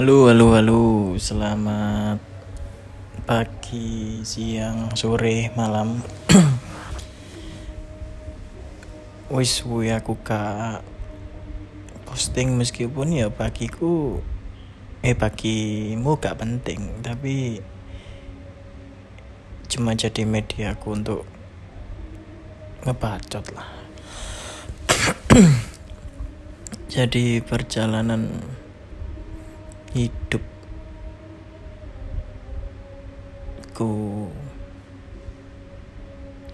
Halo, halo, halo. Selamat pagi, siang, sore, malam. Wis gue aku kak posting meskipun ya pagiku eh pagimu gak penting tapi cuma jadi media aku untuk ngebacot lah jadi perjalanan hidupku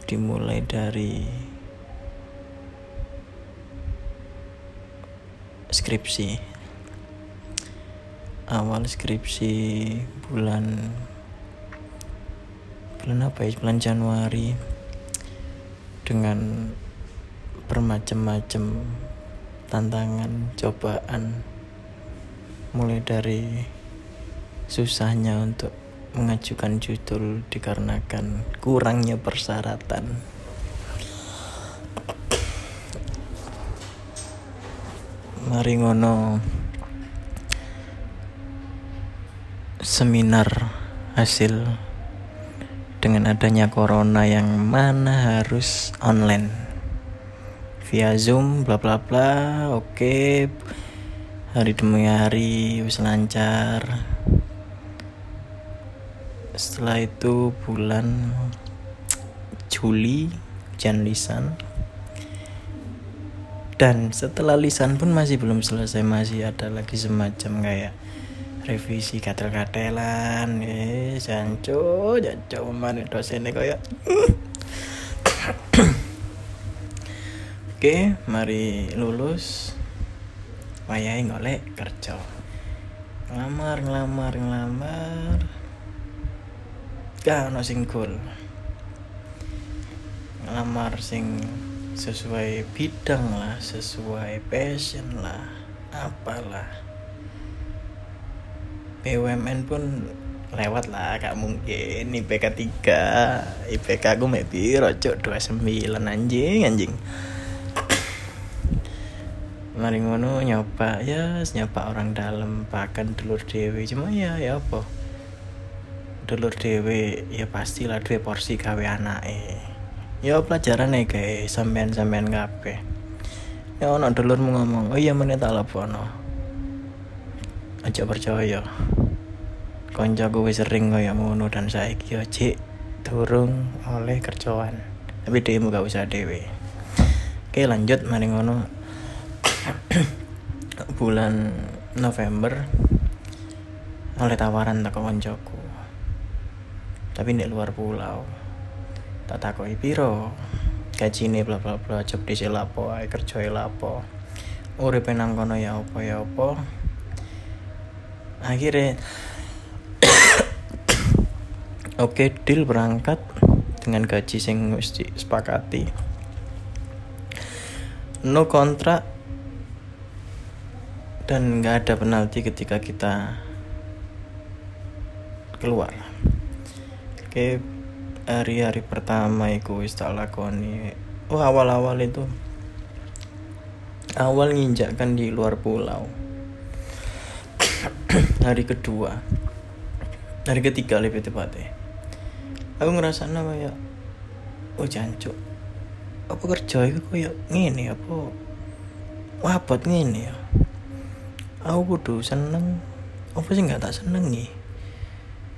dimulai dari skripsi. Awal skripsi bulan bulan apa ya? Bulan Januari dengan bermacam-macam tantangan cobaan mulai dari susahnya untuk mengajukan judul dikarenakan kurangnya persyaratan. Mari ngono seminar hasil dengan adanya corona yang mana harus online. Via zoom bla bla bla oke hari demi hari wis lancar. Setelah itu bulan Juli ujian lisan. Dan setelah lisan pun masih belum selesai masih ada lagi semacam kayak revisi katel-katelan. Eh janco janco mana dosennya kayak. Oke, mari lulus. Wayahe ngolek kerja. Ngelamar, ngelamar, ngelamar. Gak ono sing cool. Ngelamar sing sesuai bidang lah sesuai passion lah apalah BUMN pun lewat lah gak mungkin IPK 3 IPK aku maybe rocok 29 anjing anjing mari ngono nyoba. Ya nyoba orang dalam bahkan dulur dewi cuma ya ya apa? Dulur dewi ya pastilah dua porsi gawe anake. Ya pelajaran nih guys sampean sampean kabeh. Ya ono dulurmu ngomong oh iya menit tak lepono aja percaya. Koncoku wis sering kaya ngono dan saiki yo cik turung oleh kerjaan. Tapi dhewe gak usah dhewe. Oke lanjut. Mari ngono bulan November oleh tawaran tak koncoku. Tapi di luar pulau tak takoki piro. Gajine bla bla bla job di lapo ae kerja lapo. Uripe nang kono ya apa ya apa. Akhirnya oke deal berangkat dengan gaji sing mesti sepakati no kontrak dan nggak ada penalti ketika kita keluar. Oke hari-hari pertama iku wis tak lakoni. Oh awal-awal itu awal nginjakkan di luar pulau. Hari kedua. Hari ketiga lebih tepatnya. Aku ngerasa ya oh jancuk. Apa kerja itu kayak ngene apa wabot ngene ya aku kudu seneng. Apa sih nggak tak seneng nih?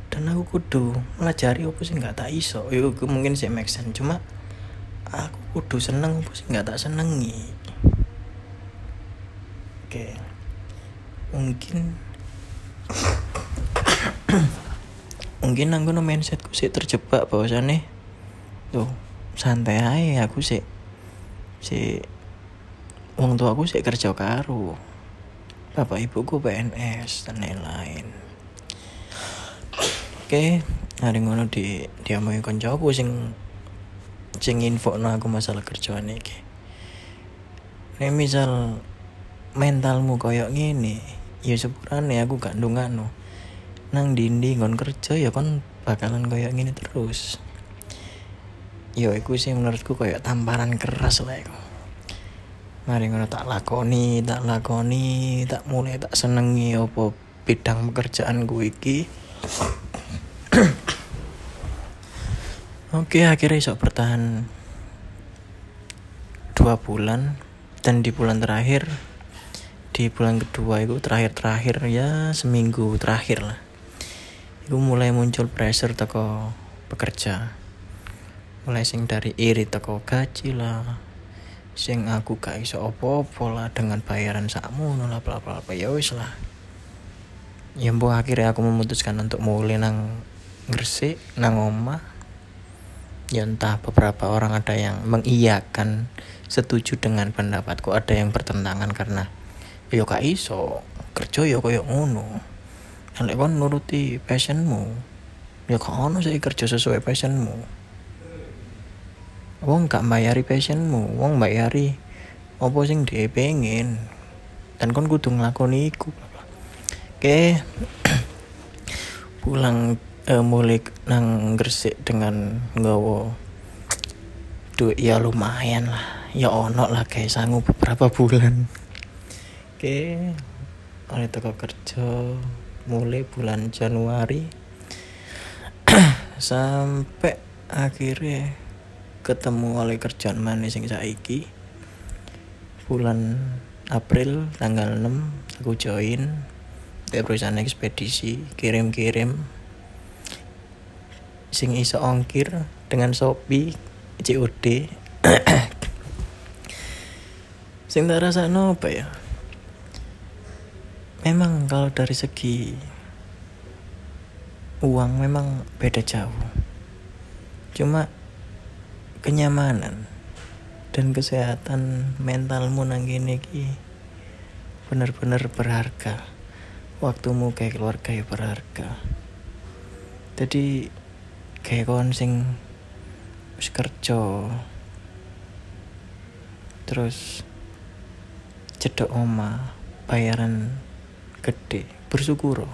Dan aku kudu melajari apa sih nggak tak iso. Yo mungkin sih make cuma aku kudu seneng apa sih nggak tak senengi oke. Mungkin mungkin aku no mindsetku sih terjebak bahwasannya tuh santai aja aku sih. Si uang tua aku sih kerja karu bapak ibuku PNS dan lain-lain Oke, hari ngono di dia mau koncoku sing sing info no aku masalah kerjaan iki. Nek misal mentalmu koyok ngene, ya sepurane aku gak ndungakno. Nang dindi ngon kerja ya kon bakalan koyok ngene terus. Yo iku sih menurutku koyok tamparan keras lah iku. Mari ngono tak lakoni, tak lakoni, tak mulai tak senengi opo bidang pekerjaan gue iki. Oke akhirnya iso bertahan dua bulan. Dan di bulan terakhir di bulan kedua itu terakhir-terakhir ya seminggu terakhir lah. Itu mulai muncul pressure toko pekerja. Mulai sing dari iri toko gaji lah sing aku gak iso lah dengan bayaran sakmu lah bla bla bla. Ya wis lah. Ya mbok akhirnya aku memutuskan untuk mulai nang Gresik nang oma ya entah beberapa orang ada yang mengiyakan setuju dengan pendapatku ada yang bertentangan karena yo gak iso. Kerja yo koyo ngono. Nek kon nuruti passionmu ya gak ono sih kerja sesuai passionmu wong gak bayari passionmu wong bayari apa sing dia pengen. Dan kon kudu nglakoni iku. Oke. Pulang uh, mulai nang Gresik dengan nggawa duit ya lumayan lah. Ya ono lah kayak sanggup beberapa bulan. Oke, oleh toko kerja mulai bulan Januari. Sampai akhirnya ketemu oleh kerjaan mana sing saiki. Bulan April tanggal 6 aku join. Di perusahaan ekspedisi kirim-kirim. Sing iso ongkir dengan Shopee COD sing tak rasa apa ya? Memang kalau dari segi uang memang beda jauh. Cuma kenyamanan dan kesehatan mentalmu nang gini ki bener-bener berharga. Waktumu kayak keluarga ya berharga. Jadi kayak kon sing kerja terus cedok oma bayaran gede bersyukur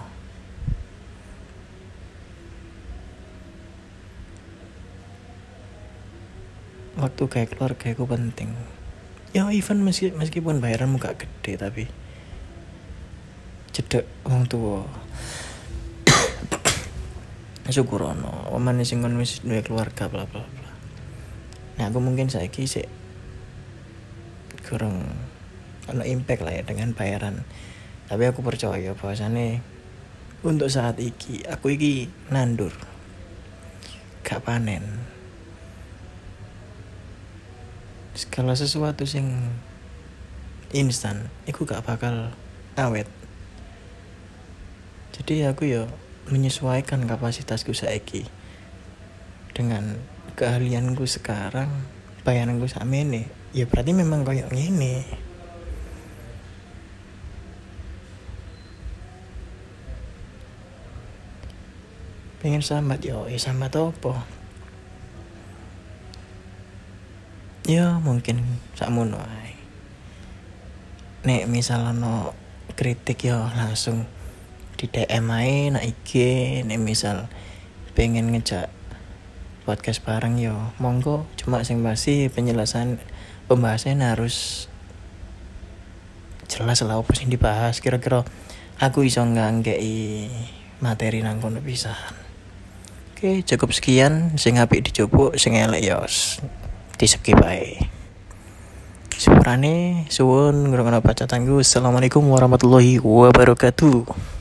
waktu kayak keluarga itu penting. Ya even meski, meskipun bayaran gak gede tapi cedek orang tua syukur ono oman sing kon wis duwe keluarga bla bla bla. Nah aku mungkin saiki sih kurang ono impact lah ya dengan bayaran. Tapi aku percaya bahwasannya untuk saat iki aku iki nandur. Gak panen segala sesuatu sing instan aku gak bakal awet. Jadi aku ya menyesuaikan kapasitasku saiki. Dengan keahlianku sekarang bayanganku sama ini ya berarti memang kayak gini pengen sambat yo ya sambat apa ya mungkin sakmono ae. Nek misalnya no kritik yo langsung di DM ae nak IG nek misal pengen ngejak podcast bareng yo monggo. Cuma sing pasti penjelasan pembahasan harus jelas lah apa sing dibahas. Kira-kira aku iso nggak materi nang kono Oke, cukup sekian. Sing apik dicoba, sing elek ya di skip ae. Sepurane suwun ngrungokno tangguh. Assalamualaikum warahmatullahi wabarakatuh.